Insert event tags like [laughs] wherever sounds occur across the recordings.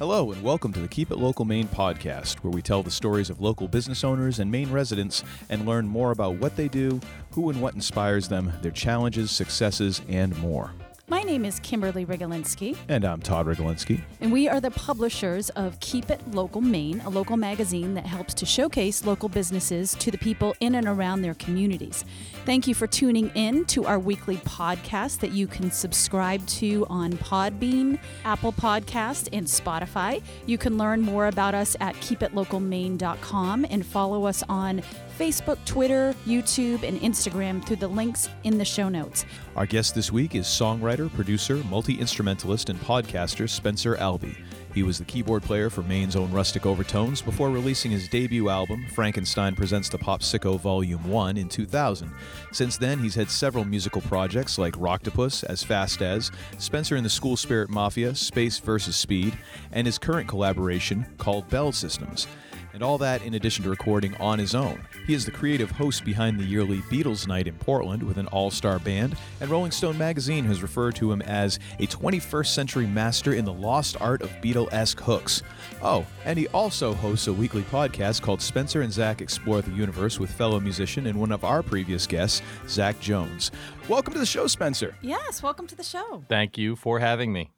Hello, and welcome to the Keep It Local Maine podcast, where we tell the stories of local business owners and Maine residents and learn more about what they do, who and what inspires them, their challenges, successes, and more. My name is Kimberly Rigolinsky, And I'm Todd Rigolinsky. and we are the publishers of Keep It Local Maine, a local magazine that helps to showcase local businesses to the people in and around their communities. Thank you for tuning in to our weekly podcast that you can subscribe to on Podbean, Apple Podcast, and Spotify. You can learn more about us at keepitlocalmaine.com and follow us on Facebook, Twitter, YouTube, and Instagram through the links in the show notes. Our guest this week is songwriter, producer, multi instrumentalist, and podcaster Spencer Albee. He was the keyboard player for Maine's own Rustic Overtones before releasing his debut album, Frankenstein Presents the Popsicko Volume 1, in 2000. Since then, he's had several musical projects like Rocktopus, As Fast As, Spencer and the School Spirit Mafia, Space vs. Speed, and his current collaboration called Bell Systems. And all that in addition to recording on his own. He is the creative host behind the yearly Beatles Night in Portland with an all star band, and Rolling Stone magazine has referred to him as a 21st century master in the lost art of Beatlesque hooks. Oh, and he also hosts a weekly podcast called Spencer and Zach Explore the Universe with fellow musician and one of our previous guests, Zach Jones. Welcome to the show, Spencer. Yes, welcome to the show. Thank you for having me.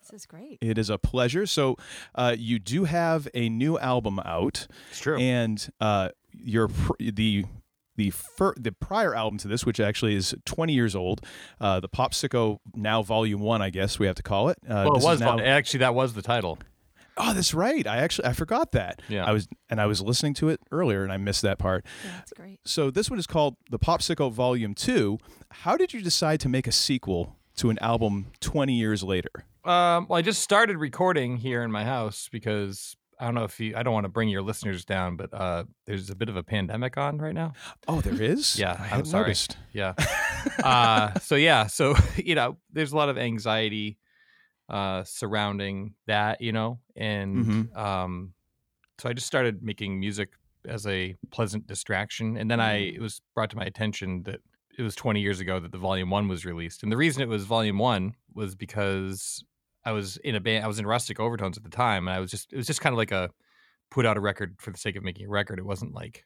This is great. It is a pleasure. So, uh, you do have a new album out. It's true. and uh, your pr- the the fir- the prior album to this, which actually is 20 years old, uh, the Popsicko Now Volume One, I guess we have to call it. Uh, well, it was now- actually that was the title. oh, that's right. I actually I forgot that. Yeah. I was and I was listening to it earlier and I missed that part. Yeah, that's great. So this one is called the Popsicko Volume Two. How did you decide to make a sequel to an album 20 years later? Um, well, I just started recording here in my house because I don't know if you. I don't want to bring your listeners down, but uh, there's a bit of a pandemic on right now. Oh, there is. [laughs] Yeah, I I'm sorry. noticed. Yeah. [laughs] uh, so yeah, so [laughs] you know, there's a lot of anxiety uh, surrounding that, you know, and Mhm. um, so I just started making music as a pleasant distraction, and then I it was brought to my attention that it was 20 years ago that the volume one was released, and the reason it was volume one was because I was in a band, I was in Rustic Overtones at the time, and I was just it was just kind of like a put out a record for the sake of making a record. It wasn't like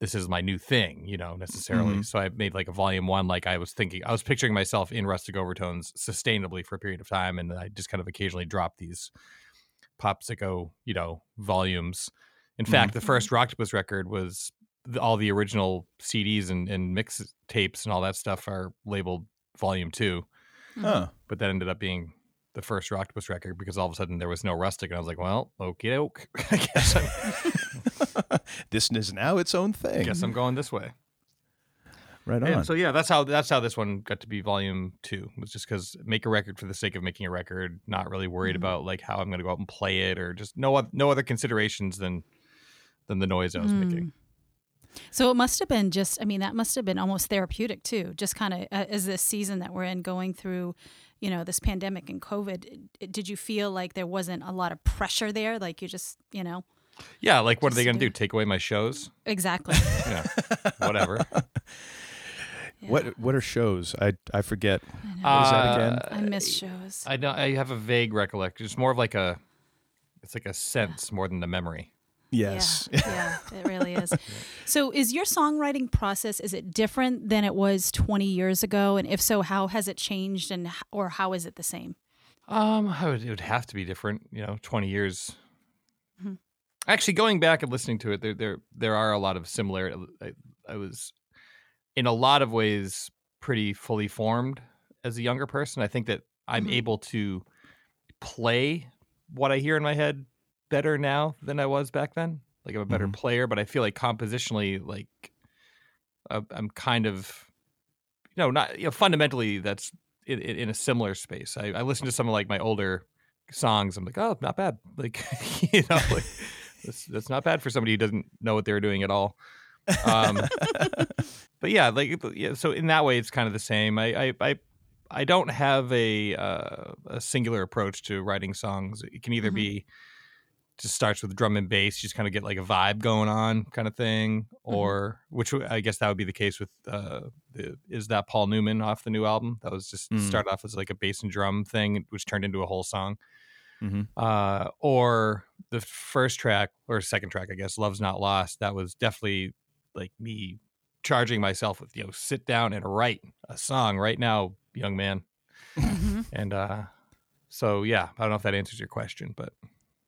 this is my new thing, you know, necessarily. Mm-hmm. So I made like a volume one, like I was thinking, I was picturing myself in rustic overtones sustainably for a period of time, and I just kind of occasionally dropped these Popsicko, you know, volumes. In fact, mm-hmm. the first Rocktopus record was all the original CDs and, and mix tapes and all that stuff are labeled volume two, Huh. but that ended up being the first Rocktopus record because all of a sudden there was no rustic, and I was like, well, okie doke, [laughs] I guess I'm, [laughs] this is now its own thing. I guess I'm going this way. right on. And so yeah, that's how that's how this one got to be volume two. It Was just because make a record for the sake of making a record, not really worried Mhm. about like how I'm going to go out and play it, or just no oth- no other considerations than than the noise I was making. So it must have been just, I mean, that must have been almost therapeutic too, just kind of uh, as this season that we're in going through, you know, this pandemic and COVID. it- Did you feel like there wasn't a lot of pressure there? Like you just, you know, Yeah, like what are they going to do- do? Take away my shows? exactly. [laughs] Yeah, whatever. [laughs] Yeah. What what are shows? I I forget. I, know. What that again? Uh, I miss shows. I know I have a vague recollection. It's more of like a, it's like a sense more than the memory. Yes. Yeah, yeah, it really is. [laughs] So, is your songwriting process is it different than it was 20 years ago? And if so, how has it changed, and or how is it the same? Um, I would, it would have to be different. You know, twenty years. Mhm. Actually, going back and listening to it, there there there are a lot of similar. I, I was, in a lot of ways, pretty fully formed as a younger person. I think that I'm Mhm. able to play what I hear in my head better now than I was back then. Like I'm a better Mhm. player, but I feel like compositionally, like uh, I'm kind of, you know, not you know, fundamentally that's in, in a similar space. I, I listen to some of like my older songs. I'm like, oh, not bad. Like, [laughs] you know, like, that's that's not bad for somebody who doesn't know what they're doing at all. Um, [laughs] but yeah, like yeah, so in that way, it's kind of the same. I I I, I don't have a uh, a singular approach to writing songs. It can either Mhm. be just starts with drum and bass, you just kind of get like a vibe going on, kind of thing, or which I guess that would be the case with uh, the is that Paul Newman off the new album. That was just Mm. started off as like a bass and drum thing, which turned into a whole song. hmm uh, or the first track or second track, I guess, "Love's Not Lost." That was definitely like me charging myself with, you know, sit down and write a song right now, young man. Mhm. And uh, so, yeah, I don't know if that answers your question, but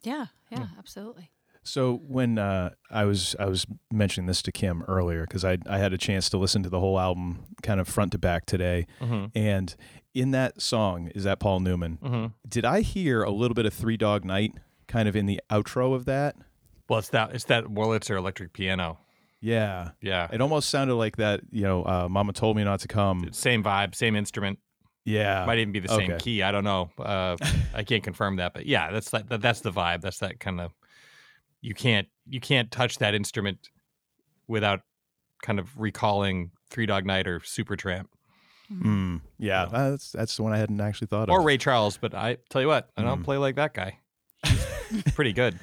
Yeah, yeah, Yeah. absolutely. So when uh, I was I was mentioning this to Kim earlier because I I had a chance to listen to the whole album kind of front to back today, Mhm. and in that song is that Paul Newman. Mhm. Did I hear a little bit of Three Dog Night kind of in the outro of that? well, it's that it's that Wurlitzer electric piano. Yeah, Yeah, it almost sounded like that. You know, uh, Mama told me not to come. same vibe, same instrument. Yeah, Might even be the same okay. key. I don't know. Uh, I can't confirm that, but yeah, that's that, that. That's the vibe. That's that kind of. You can't you can't touch that instrument without kind of recalling Three Dog Night or Supertramp Mm, yeah, Yeah. that's that's the one I hadn't actually thought or of. Or Ray Charles. But I tell you what, I don't Mm. play like that guy. He's [laughs] pretty good.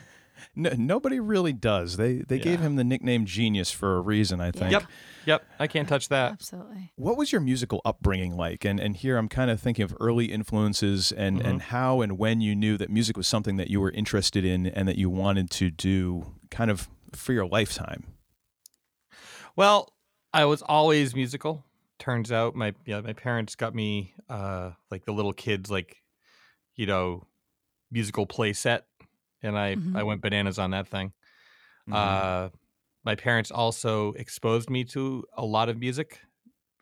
No, nobody really does. They they gave him the nickname Genius for a reason, I think. Yep. Yep, I can't touch that. Absolutely. What was your musical upbringing like? And and here I'm kind of thinking of early influences and Mm-hmm. and how and when you knew that music was something that you were interested in and that you wanted to do kind of for your lifetime. Well, I was always musical. Turns out my yeah, my parents got me uh like the little kids like you know musical play set and I Mhm. I went bananas on that thing. Mm-hmm. Uh my parents also exposed me to a lot of music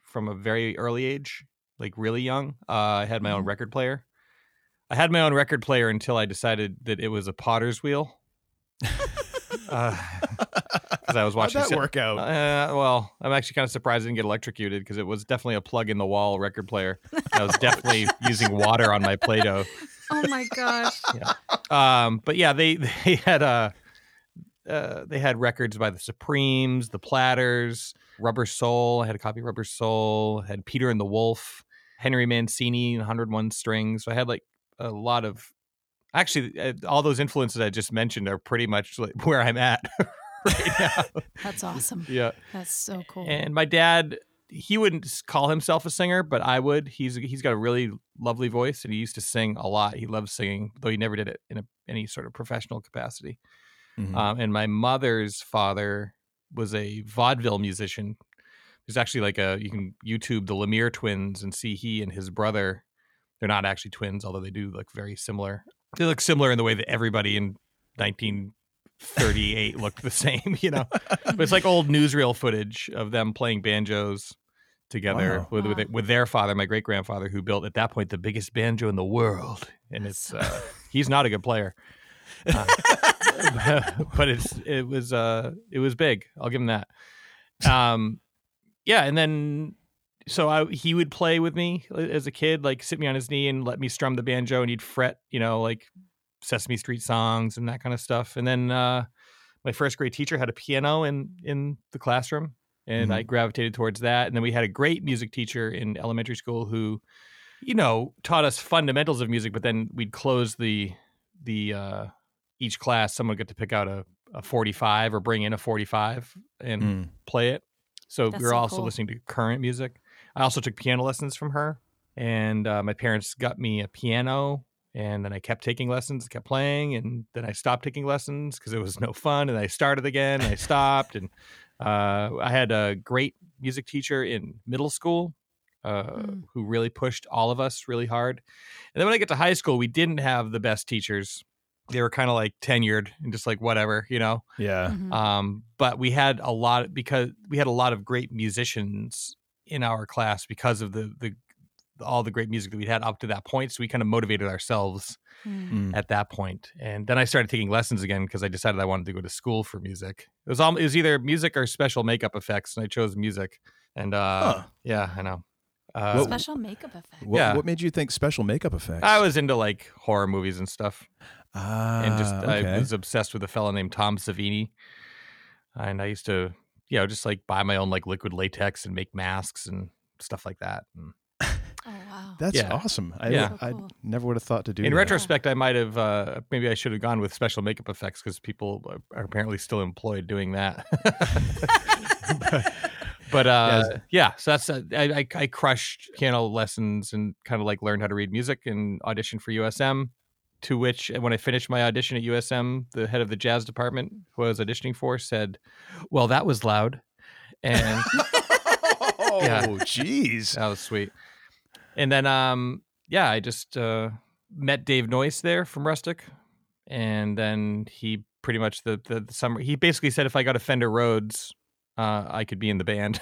from a very early age, like really young. Uh, I had my own Mhm. record player. I had my own record player until I decided that it was a potter's wheel. [laughs] Because I was [laughs] watching How'd that Sa- work out? uh, well, I'm actually kind of surprised I didn't get electrocuted because it was definitely a plug in the wall record player. I was [laughs] definitely using water on my Play-Doh. Oh my gosh. Um, but yeah, they [laughs] they had uh, uh, they had records by the Supremes, the Platters, Rubber Soul. I had a copy of Rubber Soul. Had Peter and the Wolf, Henry Mancini, 101 Strings. So I had like a lot of. Actually, uh, all those influences I just mentioned are pretty much like [laughs] where I'm at [laughs] right now. That's awesome. yeah. That's so cool. And my dad, he wouldn't call himself a singer, but I would. He's he's got a really lovely voice, and he used to sing a lot. He loves singing, though he never did it in a, any sort of professional capacity. Mhm. Um, and my mother's father was a vaudeville musician. There's actually like a you can YouTube the Lemire twins and see he and his brother. They're not actually twins, although they do look very similar. They look similar in the way that everybody in 1938 looked the [laughs] same, you know. But it's like old newsreel footage of them playing banjos together Wow. with, Wow. with with their father, my great grandfather, who built at that point the biggest banjo in the world. And it's uh, [laughs] he's not a good player, Uh, [laughs] but it's it was uh it was big. I'll give him that. Um, yeah, and then so I he would play with me as a kid, like sit me on his knee and let me strum the banjo, and he'd fret, you know, like Sesame Street songs and that kind of stuff. And then uh, my first grade teacher had a piano in in the classroom, and I gravitated towards that. And then we had a great music teacher in elementary school who, you know, taught us fundamentals of music. But then we'd close the the uh, each class, someone would get to pick out a, a forty five or bring in a forty five and Mm. play it. So That's we were so also cool. listening to current music. I also took piano lessons from her, and uh, my parents got me a piano. And then I kept taking lessons, kept playing, and then I stopped taking lessons because it was no fun. And I started again, and I stopped. And uh, I had a great music teacher in middle school uh, Mm. who really pushed all of us really hard. And then when I get to high school, we didn't have the best teachers. They were kind of like tenured and just like whatever, you know. Yeah. Mhm. Um, but we had a lot because we had a lot of great musicians in our class because of the the all the great music that we'd had up to that point. So we kind of motivated ourselves Mm. Mm. at that point. And then I started taking lessons again because I decided I wanted to go to school for music. It was all it was either music or special makeup effects, and I chose music. And uh, Huh. yeah, I know. Uh, What- Special makeup effect. What, Yeah. what made you think special makeup effects? I was into like horror movies and stuff. ah, and just okay. I was obsessed with a fellow named Tom Savini, and I used to, you know, just like buy my own like liquid latex and make masks and stuff like that. And wow. That's Yeah. awesome. I, Yeah. I So cool. never would have thought to do that. in that. retrospect, I might have uh, maybe I should have gone with special makeup effects because people are apparently still employed doing that. [laughs] but uh, yeah, so that's uh, I, I I crushed piano lessons and kind of like learned how to read music and auditioned for USM. to which, when I finished my audition at USM, the head of the jazz department who I was auditioning for said, "Well, that was loud," and [laughs] oh, jeez. that was sweet. And then, um, yeah, I just uh, met Dave Noyes there from Rustic, and then he pretty much the, the the summer he basically said if I got a Fender Rhodes, uh, I could be in the band.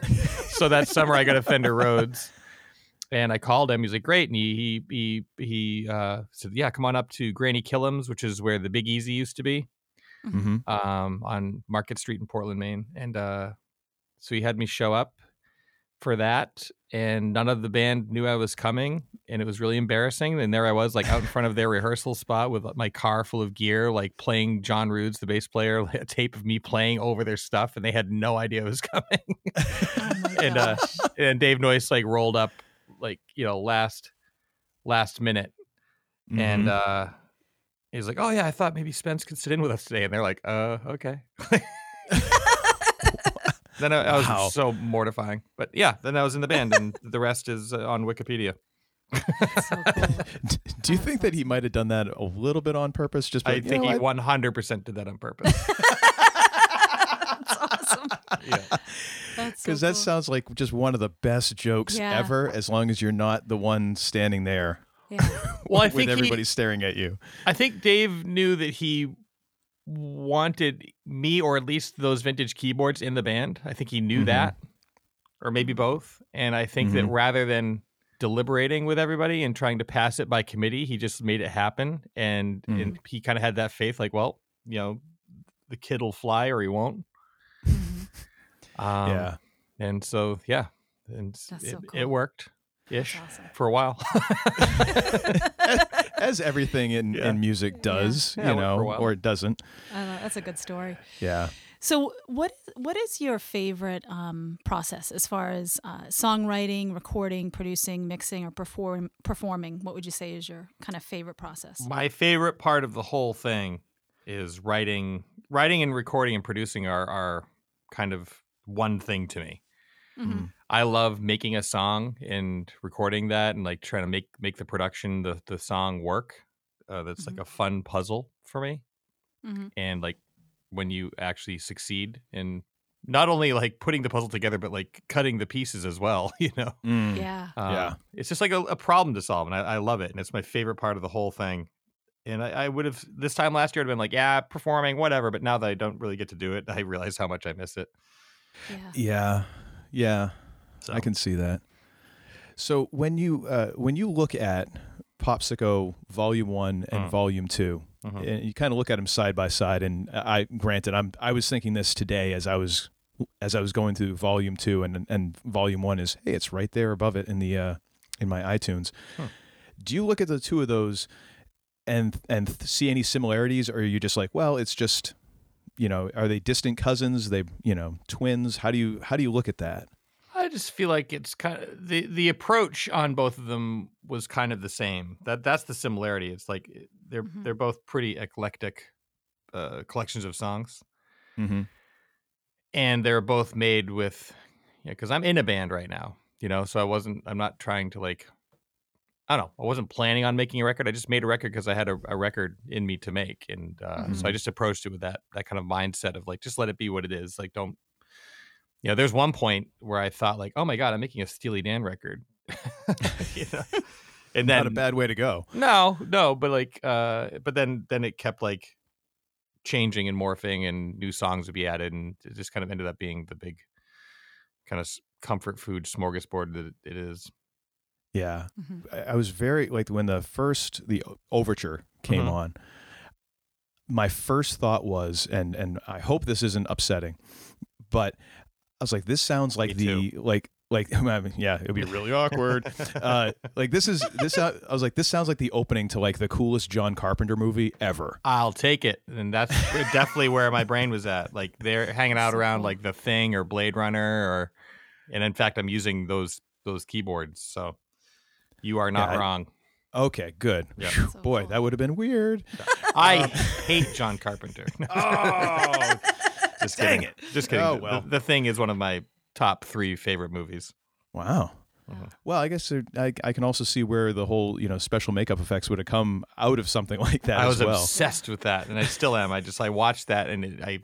[laughs] so that summer I got a Fender Rhodes, and I called him. He's like, "Great," and he he he, he uh, said, "Yeah, come on up to Granny Killam's, which is where the Big Easy used to be." hmm um, on Market Street in Portland, Maine. And uh, so he had me show up for that, and none of the band knew I was coming, and it was really embarrassing. And there I was, like out in front of their rehearsal spot with my car full of gear, like playing Jon Roods, the bass player, [laughs] a tape of me playing over their stuff, and they had no idea I was [laughs] coming. Oh and uh, and Dave Noyes like rolled up, like you know, last last minute Mm-hmm. and uh he's like oh yeah i thought maybe spence could sit in with us today and they're like uh okay [laughs] then i, I was so mortifying but yeah then i was in the band and [laughs] the rest is uh, on wikipedia so [laughs] cool. Do you think that he might have done that a little bit on purpose? Just i like, think know, he I- 100% did that on purpose [laughs] That's awesome. yeah That's so Because that cool. sounds like just one of the best jokes Yeah. ever, as long as you're not the one standing there Yeah. well i with think everybody he, staring at you. i think dave knew that he wanted me or at least those vintage keyboards in the band i think he knew Mhm. that or maybe both and i think that Mhm. rather than deliberating with everybody and trying to pass it by committee he just made it happen and, Mhm. and he kind of had that faith like well you know the kid will fly or he won't Mhm. um, yeah. and so yeah and it, so it worked ish awesome. for a while [laughs] [laughs] [laughs] As everything in, Yeah. in music does, Yeah, it you worked for a know, or it doesn't. I know, that's a good story. Yeah. So, what what is your favorite um, process as far as uh, songwriting, recording, producing, mixing, or perform performing? What would you say is your kind of favorite process? My favorite part of the whole thing is writing, writing and recording and producing are are kind of one thing to me. Mhm. I love making a song and recording that and like trying to make make the production the the song work. Uh, that's like a fun puzzle for me. Mhm. And like when you actually succeed in not only like putting the puzzle together, but like cutting the pieces as well. [laughs] You know, Mm. Yeah. Um, Yeah. it's just like a, a problem to solve, and I, I love it, and it's my favorite part of the whole thing. And I, I would have this time last year, I'd been like, yeah, performing, whatever. But now that I don't really get to do it, [laughs] I realize how much I miss it. Yeah. Yeah. Yeah. So I can see that. So when you uh, when you look at Popsicko Volume One and Mm. Volume 2 Mhm. and you kind of look at them side by side, and I granted, I'm I was thinking this today as I was as I was going through Volume Two, and and Volume One is hey, it's right there above it in the uh, in my iTunes. Hmm. Do you look at the two of those and and th- see any similarities, or are you just like, well, it's just you know, are they distant cousins? They you know twins? How do you how do you look at that? I just feel like it's kind of the the approach on both of them was kind of the same. That that's the similarity. It's like eh, they're Mhm. they're both pretty eclectic uh, collections of songs, Mm-hmm. and they're both made with, yeah. Because I'm in a band right now, you know, so I wasn't. I'm not trying to like. I don't know. I wasn't planning on making a record. I just made a record because I had a, a record in me to make, and uh, so I just approached it with that that kind of mindset of like, just let it be what it is. Like, don't. You know, there's one point where I thought like, oh my god, I'm making a Steely Dan record, [laughs] you know? and then Not a bad way to go. no, no, but like, uh, but then then it kept like changing and morphing, and new songs would be added, and it just kind of ended up being the big kind of comfort food smorgasbord that it is. Yeah. Mhm. I I was very like when the first the overture came Mhm. on. My first thought was, and and I hope this isn't upsetting, but I was like, this sounds like Me the like like [laughs] I mean, yeah, it'd be really awkward. uh, like this is this. sou- I was like, this sounds like the opening to like the coolest John Carpenter movie ever. I'll take it, and that's definitely where my brain was at. Like they're hanging out around like The Thing or Blade Runner, or and in fact, I'm using those those keyboards. So you are not Yeah, I- wrong. Okay, good. Yeah. So Boy, cool. that would have been weird. I Um, hate John Carpenter. [laughs] [laughs] Oh, Just dang kidding. it. Just oh, kidding. Oh, well. the, Thing is one of my top three favorite movies. wow. Mm-hmm. Well, I guess there, I, I can also see where the whole you know special makeup effects would have come out of something [laughs] like that I as was well. obsessed with that, and I still am. I just I watch that and it, I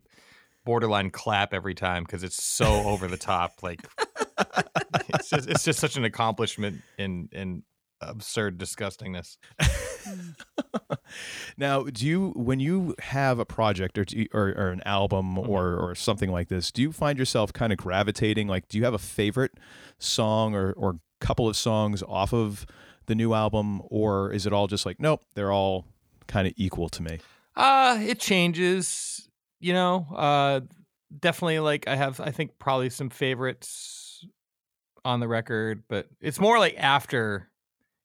borderline clap every time because it's so over the top. Like it's just, it's just such an accomplishment in in absurd disgustingness. [laughs] Now, do you when you have a project or you, or, or an album Mm-hmm. or or something like this, do you find yourself kind of gravitating? Like, do you have a favorite song or or couple of songs off of the new album, or is it all just like, nope, they're all kind of equal to me? Uh it changes, you know. Uh definitely like I have I think probably some favorites on the record, but it's more like after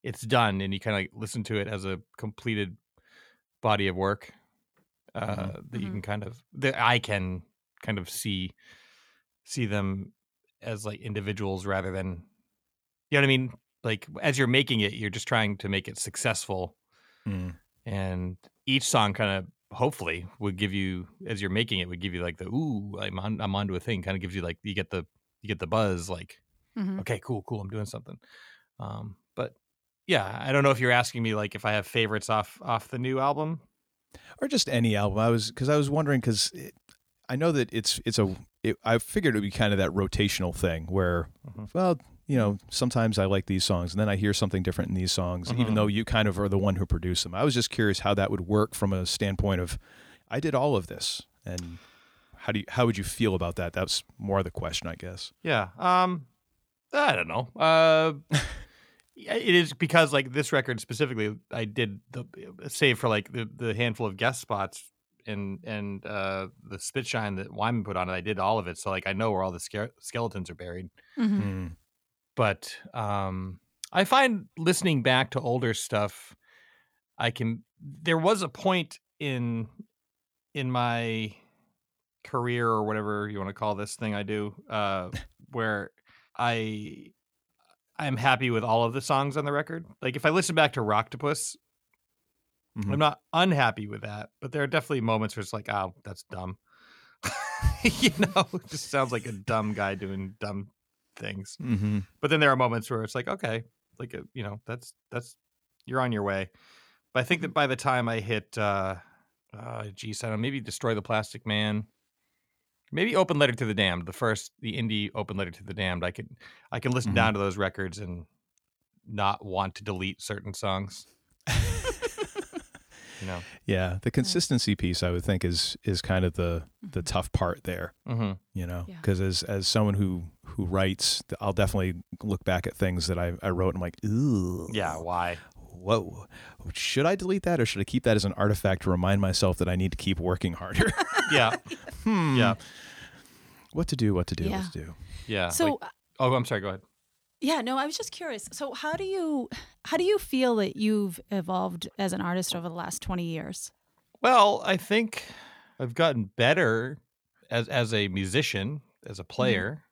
it's done and you kind of like listen to it as a completed body of work uh Mhm. that you Mhm. can kind of that I can kind of see see them as like individuals rather than you know what I mean? Like as you're making it, you're just trying to make it successful Mm. and each song kind of hopefully would give you as you're making it would give you like the ooh I'm on I'm onto a thing kind of gives you like you get the you get the buzz like Mhm. okay cool cool I'm doing something um yeah I don't know if you're asking me like if I have favorites off off the new album or just any album. I was because I was wondering because I know that it's it's a it, I figured it would be kind of that rotational thing where Mhm. well you know sometimes I like these songs and then I hear something different in these songs even Mhm. though you kind of are the one who produced them. I was just curious how that would work from a standpoint of I did all of this and how do you how would you feel about that? That's more the question, I guess. yeah um I don't know uh [laughs] it is because like this record specifically I did the save for like the the handful of guest spots and and uh the spit shine that Wyman put on it I did all of it so like I know where all the ske- skeletons are buried Mhm. Mm. but um I find listening back to older stuff I can there was a point in in my career or whatever you want to call this thing I do uh where I I'm happy with all of the songs on the record. Like if I listen back to Rocktopus, Mhm. I'm not unhappy with that, but there are definitely moments where it's like, oh, that's dumb. [laughs] you know, it just sounds like a dumb guy doing dumb things. Mhm. But then there are moments where it's like, okay, like uh, you know, that's that's you're on your way. But I think that by the time I hit, uh, uh geez, I don't know, maybe destroy the Plastic Man, maybe Open Letter to the Damned, the first, the indie Open Letter to the Damned. I could I can listen Mhm. down to those records and not want to delete certain songs. you know. [laughs] Yeah, the consistency piece I would think is is kind of the the Mhm. tough part there. Mm-hmm. you know Yeah. because as as someone who who writes i'll definitely look back at things that i, I wrote and i'm like ooh Yeah. Why? Whoa should i delete that or should i keep that as an artifact to remind myself that i need to keep working harder [laughs] Yeah. hmm. Yeah. what to do what to do Yeah. what to do Yeah. So like- oh, I'm sorry. Go ahead. Yeah, no, I was just curious. So how do you how do you feel that you've evolved as an artist over the last 20 years? Well, I think I've gotten better as as a musician, as a player.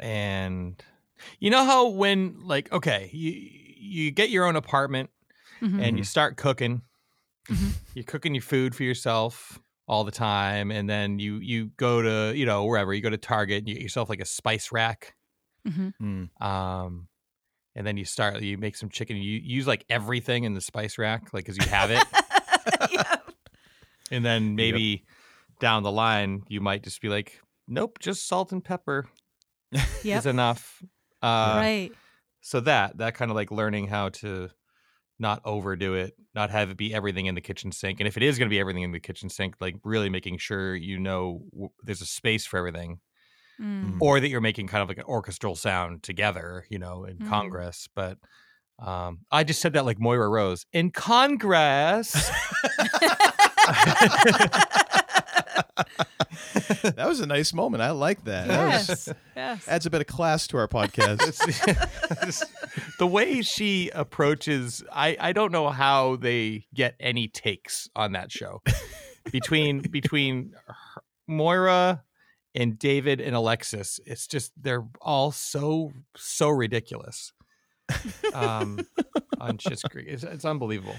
And you know how when like okay, you you get your own apartment Mhm. and you start cooking. Mhm. You're cooking your food for yourself all the time and then you you go to, you know, wherever, you go to Target and you get yourself like a spice rack. Mhm. Mm. Um and then you start you make some chicken you use like everything in the spice rack like cuz you have it. [laughs] yeah. And then maybe down the line, you might just be like, nope, just salt and pepper [laughs] Yep. is enough. Uh, right. So that, that kind of like learning how to not overdo it, not have it be everything in the kitchen sink. And if it is going to be everything in the kitchen sink, like really making sure you know w- there's a space for everything Mm. or that you're making kind of like an orchestral sound together, you know, in Mm. Congress. But um, I just said that like Moira Rose in Congress. [laughs] [laughs] [laughs] [laughs] that was a nice moment i like that, That was- yes. yes. adds a bit of class to our podcast It's- [laughs] the way she approaches I, I don't know how they get any takes on that show between [laughs] between her- moira and david and alexis it's just they're all so so ridiculous um on Schitt's Creek. It's, it's unbelievable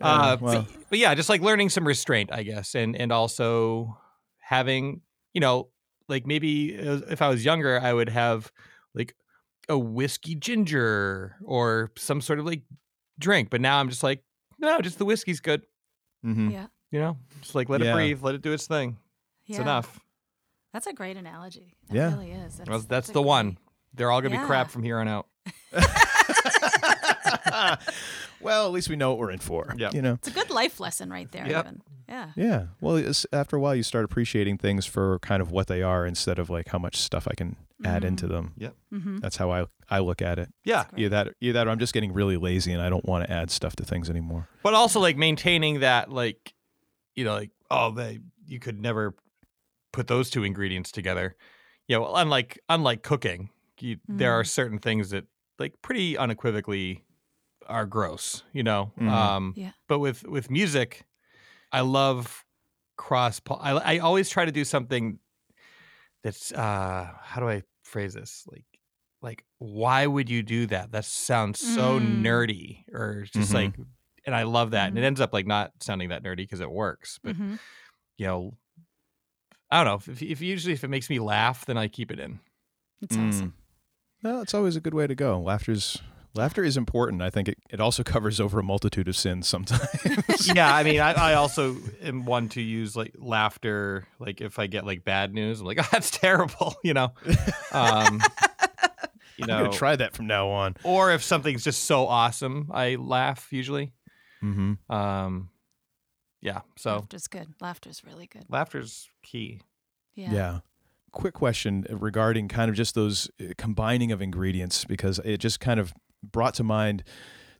uh, well. but, but yeah just like learning some restraint i guess and and also having you know like maybe uh, if i was younger i would have like a whiskey ginger or some sort of like drink. But now I'm just like, no, just the whiskey's good. Mm-hmm. Yeah. You know, just like let Yeah. it breathe, let it do its thing. It's enough. That's a great analogy. That Yeah. really is. That's, Well, that's a the great- one. They're all gonna be crap from here on out. [laughs] well, at least we know what we're in for. Yeah. You know. It's a good life lesson right there. Yep. Evan. Yeah. Yeah. Well, it's, after a while, you start appreciating things for kind of what they are instead of like how much stuff I can add into them. Mm-hmm. That's how I I look at it. Yeah. Either that, either that, or I'm just getting really lazy and I don't want to add stuff to things anymore. But also like maintaining that like you know, like, oh they you could never put those two ingredients together. You know, unlike unlike cooking, you, there are certain things that like pretty unequivocally are gross, you know. Mhm. Um Yeah. but with with music, I love cross. pol- I I always try to do something that's uh how do I phrase this like like why would you do that? That sounds so Mm. nerdy or just Mhm. like, and I love that, and Mhm. it ends up like not sounding that nerdy because it works. But hmm you know, I don't know if, if usually if it makes me laugh, then I keep it in. It's Mm. awesome. Well, it's always a good way to go. Laughter's laughter is important. I think it, it also [laughs] covers over a multitude of sins sometimes. [laughs] yeah, I mean, I, I [laughs] also am one to use like laughter. Like if I get like bad news, I'm like, oh, that's terrible, you know. Um, you I'm know, gonna try that from now on. or if something's just so awesome, I laugh usually. Mm-hmm. Um, yeah, so Laughter's good. Laughter's really good. laughter's key. Yeah. Yeah. Quick question regarding kind of just those uh, combining of ingredients because it just kind of brought to mind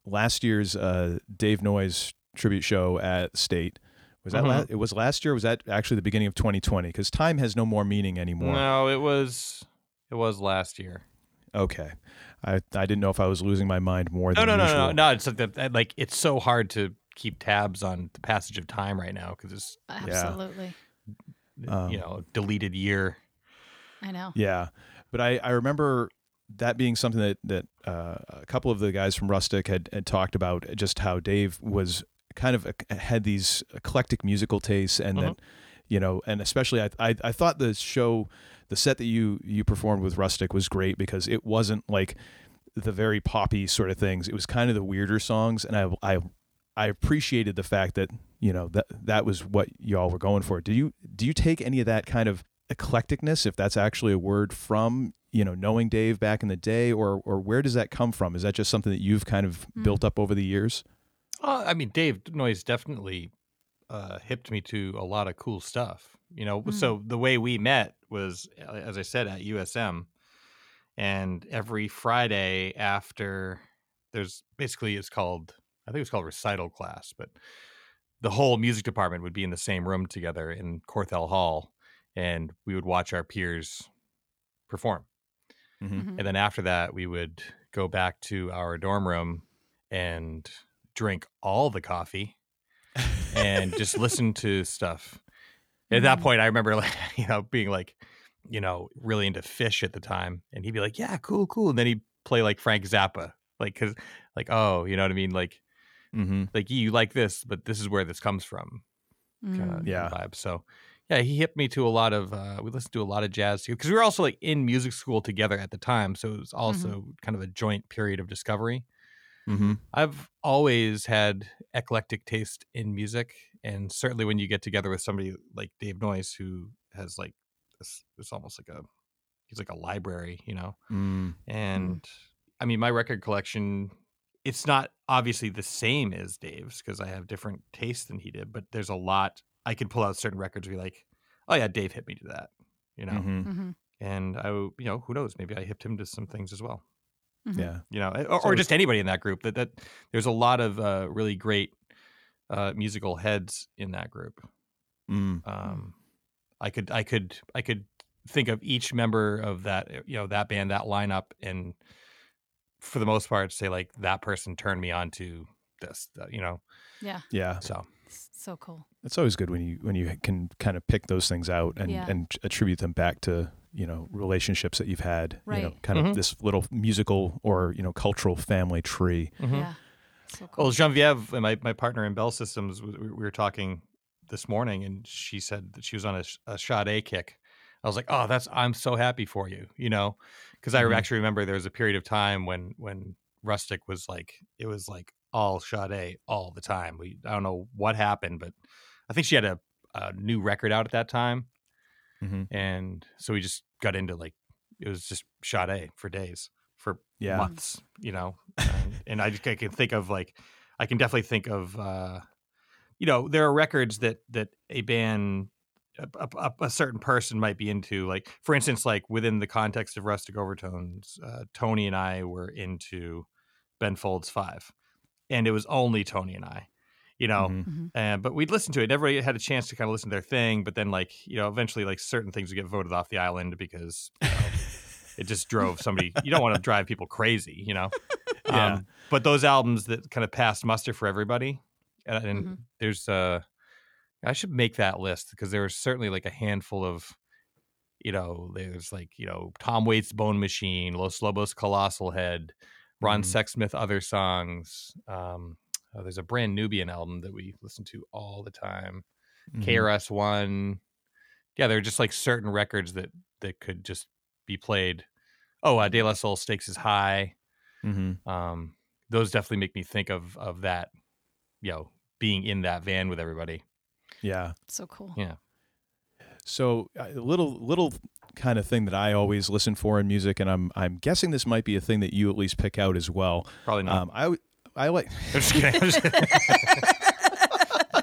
last year's uh, Dave Noyes tribute show at State. Was that Mhm. la- it was last year? Or was that actually the beginning of 2020? Because time has no more meaning anymore. No, it was it was last year. Okay, I I didn't know if I was losing my mind more No, than no, no, usual. no, no. It's like that. Like it's so hard to keep tabs on the passage of time right now because it's Absolutely. Um, you know deleted year. I know. Yeah, but I, I remember that being something that that uh, a couple of the guys from Rustic had, had talked about just how Dave was kind of a, had these eclectic musical tastes and that you know and especially I, I I thought the show the set that you you performed with Rustic was great because it wasn't like the very poppy sort of things it was kind of the weirder songs and I I I appreciated the fact that you know that that was what y'all were going for. Do you do you take any of that kind of eclecticness, if that's actually a word from you know knowing Dave back in the day, or or where does that come from? Is that just something that you've kind of Mm. built up over the years? Uh, I mean, Dave Noyes definitely uh, hipped me to a lot of cool stuff. You know, Mm. so the way we met was, as I said, at USM, and every Friday after there's basically it's called I think it's called recital class, but the whole music department would be in the same room together in Corthell Hall, and we would watch our peers perform. Mhm. And then after that, we would go back to our dorm room and drink all the coffee and just listen to stuff. At that Mhm. point, I remember [laughs] like, you know, being like, you know, really into Phish at the time. And he'd be like, yeah, cool, cool. And then he'd play like Frank Zappa, like, cause like, oh, you know what I mean? Like, Mm-hmm. like you like this, but this is where this comes from kind of Mm. Yeah. vibe. So yeah, he hit me to a lot of uh we listened to a lot of jazz too. Because we were also like in music school together at the time. So it was also kind of a joint period of discovery. Mm-hmm. I've always had eclectic taste in music. And certainly when you get together with somebody like Dave Noyes who has like this it's almost like a he's like a library, you know. Mm. And I mean, my record collection, it's not obviously the same as Dave's because I have different tastes than he did, but there's a lot I could pull out certain records and be like, oh yeah, Dave hit me to that, you know? Mhm. Mhm. And I, you know, who knows? Maybe I hipped him to some things as well, Mhm. Yeah. you know, or, or just anybody in that group. That that there's a lot of uh, really great uh, musical heads in that group. Mm. Um, I could I could I could think of each member of that uh, you know that band that lineup and for the most part say like that person turned me on to this uh, you know Yeah. Yeah. so It's so cool. It's always good when you when you can kind of pick those things out and Yeah. and attribute them back to you know relationships that you've had. You know, Right. kind of Mhm. this little musical or you know cultural family tree. Yeah. So cool. well Genevieve and my, my partner in Bell Systems we, we were talking this morning and she said that she was on a, sh- a Sade kick I was like, oh, that's I'm so happy for you, you know, because I Mhm. actually remember there was a period of time when when Rustic was like it was like all Sade all the time. We I don't know what happened, but I think she had a, a new record out at that time, hmm and so we just got into like it was just Sade for days for Yeah. months, you know, and, and I just I can think of like I can definitely think of uh, you know there are records that that a band a, a, a certain person might be into like for instance like within the context of rustic overtones uh, tony and i were into ben folds five and it was only tony and i you know Mhm. Mhm. uh, but we'd listen to it everybody had a chance to kind of listen to their thing but then like you know eventually like certain things would get voted off the island because you know, it just drove [laughs] somebody you don't want to drive people crazy you know Yeah. um, but those albums that kind of passed muster for everybody and, and Mhm. there's uh i should make that list because there was certainly like a handful of you know there's like you know tom waits bone machine los lobos colossal head ron Mhm. sexsmith other songs um oh, there's a brand nubian album that we listen to all the time Mhm. KRS One. Yeah, there are just like certain records that that could just be played. Oh, uh, De La Soul Stakes is High. Mhm. Um, those definitely make me think of of that, you know, being in that van with everybody. Yeah. So cool. Yeah. So a little little kind of thing that I always listen for in music, and I'm I'm guessing this might be a thing that you at least pick out as well. Probably not. Um, I w- I like. [laughs] I'm just kidding. I'm just kidding. [laughs]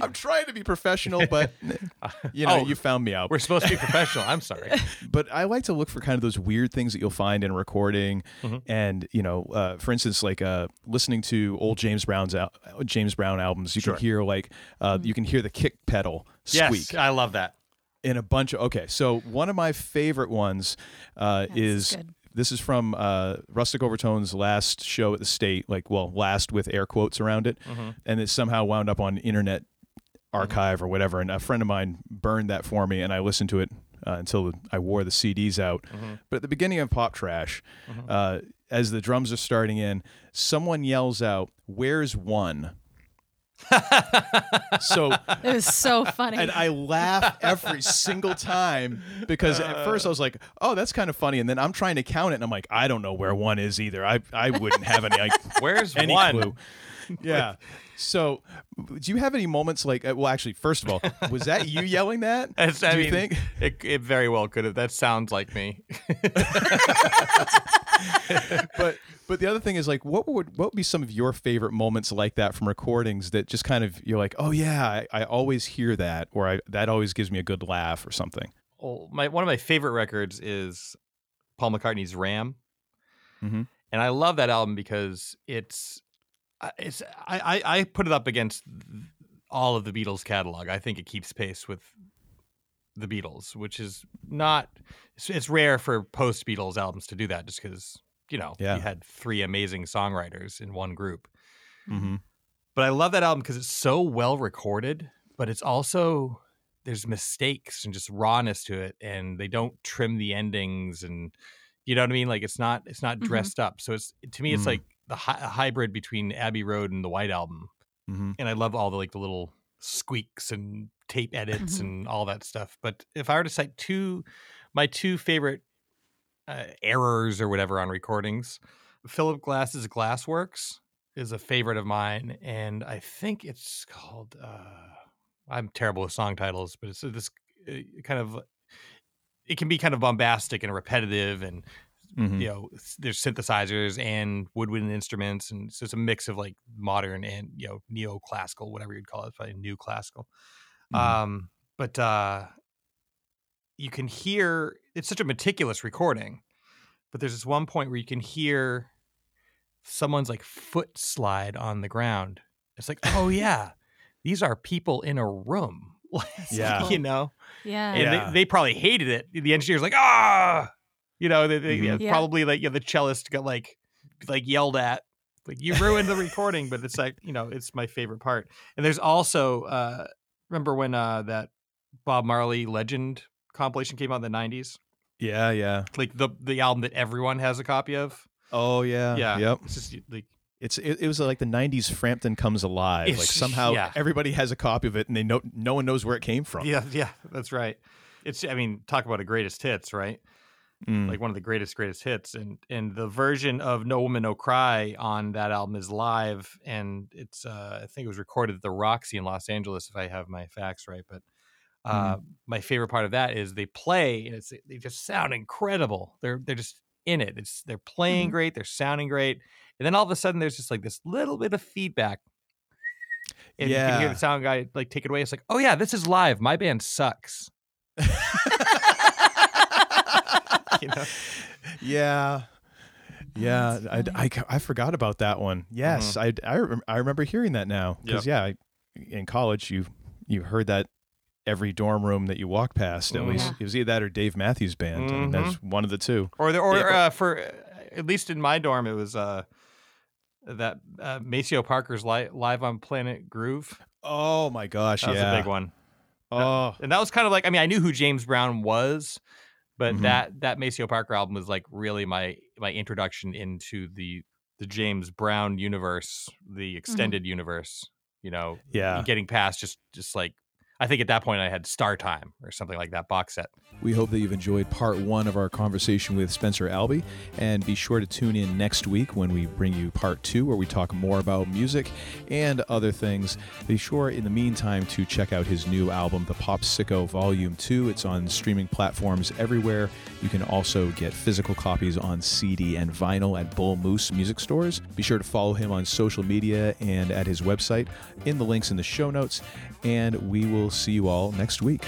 I'm trying to be professional, but [laughs] you know Oh, you found me out. We're supposed to be professional. I'm sorry. But I like to look for kind of those weird things that you'll find in recording, Mhm. and you know, uh, for instance, like uh, listening to old James Brown's al- James Brown albums, you Sure. can hear like uh, you can hear the kick pedal Yes, squeak I love that. In a bunch of. Okay, so one of my favorite ones uh, is good. this is from uh, Rustic Overtones' last show at the state, like well, last with air quotes around it, Mhm. and it somehow wound up on Internet Archive or whatever. And a friend of mine burned that for me, and I listened to it uh, until I wore the CDs out. Mhm. But at the beginning of Pop Trash, Mhm. uh, as the drums are starting in, someone yells out, "Where's one?" So. [laughs] It was so funny. And I laugh every single time because at first I was like, "Oh, that's kind of funny," and then I'm trying to count it, and I'm like, "I don't know where one is either. I I wouldn't have any like, [laughs] Where's any one? clue." Yeah. So, do you have any moments like? uh, Well, actually, first of all, was that you yelling that? [laughs] That's- do I you mean, think? It, it very well could have. That sounds like me. but but the other thing is like what would what would be some of your favorite moments like that from recordings that just kind of you're like oh yeah I, I always hear that or I, that always gives me a good laugh or something Oh, my one of my favorite records is Paul McCartney's Ram, Mhm. and I love that album because it's I- it's I, I I put it up against all of the Beatles catalog. I think it keeps pace with the Beatles, which is not it's rare for post Beatles albums to do that, just because you know Yeah. you had three amazing songwriters in one group. mm-hmm. But I love that album because it's so well recorded, but it's also there's mistakes and just rawness to it, and they don't trim the endings, and you know what I mean. Like it's not it's not Mhm. dressed up. So it's to me it's Mm. like the hy- a hybrid between Abbey Road and the White Album, Mm-hmm. and I love all the like the little squeaks and tape edits Mhm. and all that stuff. But if I were to cite two, my two favorite uh, errors or whatever on recordings, Philip Glass's Glassworks is a favorite of mine, and I think it's called. Uh, I'm terrible with song titles, but it's this uh, kind of. It can be kind of bombastic and repetitive, and Mm-hmm. you know, there's synthesizers and woodwind instruments, and so it's a mix of like modern and you know neoclassical, whatever you'd call it, probably new classical. Mhm. Um, but uh, you can hear it's such a meticulous recording, but there's this one point where you can hear someone's like foot slide on the ground. It's like, oh [laughs] yeah, these are people in a room. [laughs] Yeah. you know, yeah. and Yeah. they, they probably hated it. The engineer's like, ah, you know, they, they, Mhm. Yeah. probably like you know, the cellist got like like yelled at, like you ruined the recording. But it's like you know, it's my favorite part. And there's also uh, remember when uh, that Bob Marley Legend compilation came out in the '90s, yeah yeah like the the album that everyone has a copy of. oh yeah yeah, yep It's just like it's it, it was like the 90s frampton comes alive like somehow yeah. everybody has a copy of it and they know no one knows where it came from yeah, yeah, that's right. it's I mean, talk about a greatest hits, right? Mm. Like one of the greatest greatest hits, and and the version of No Woman No Cry on that album is live, and it's uh, I think it was recorded at the Roxy in Los Angeles, if I have my facts right. But uh, my favorite part of that is they play, and it's they just sound incredible. They're they're just in it. It's they're playing Mhm. great, they're sounding great, and then all of a sudden there's just like this little bit of feedback. And yeah. you can hear the sound guy like take it away. It's like, oh yeah, this is live. My band sucks. [laughs] you know? [laughs] yeah. Yeah, I. I, I forgot about that one. Yes, I, I, I remember hearing that now because yeah, I, in college you you heard that every dorm room that you walk past. At Mhm. least it was either that or Dave Matthews Band. I mean, that's one of the two. Or the, or Yeah, uh, for uh, at least in my dorm, it was uh, that uh, Maceo Parker's li- live on Planet Groove. Oh my gosh, That was a big one, Oh, and that was kind of like I mean I knew who James Brown was, but Mhm. that that Maceo Parker album was like really my my introduction into the the James Brown universe, the extended universe. You know, yeah. getting past just just like I think at that point I had Star Time or something like that box set. We hope that you've enjoyed part one of our conversation with Spencer Albee, and be sure to tune in next week when we bring you part two, where we talk more about music and other things. Be sure, in the meantime, to check out his new album, The Popsicko Volume 2. It's on streaming platforms everywhere. You can also get physical copies on CD and vinyl at Bull Moose music stores. Be sure to follow him on social media and at his website in the links in the show notes, and we see you all next week.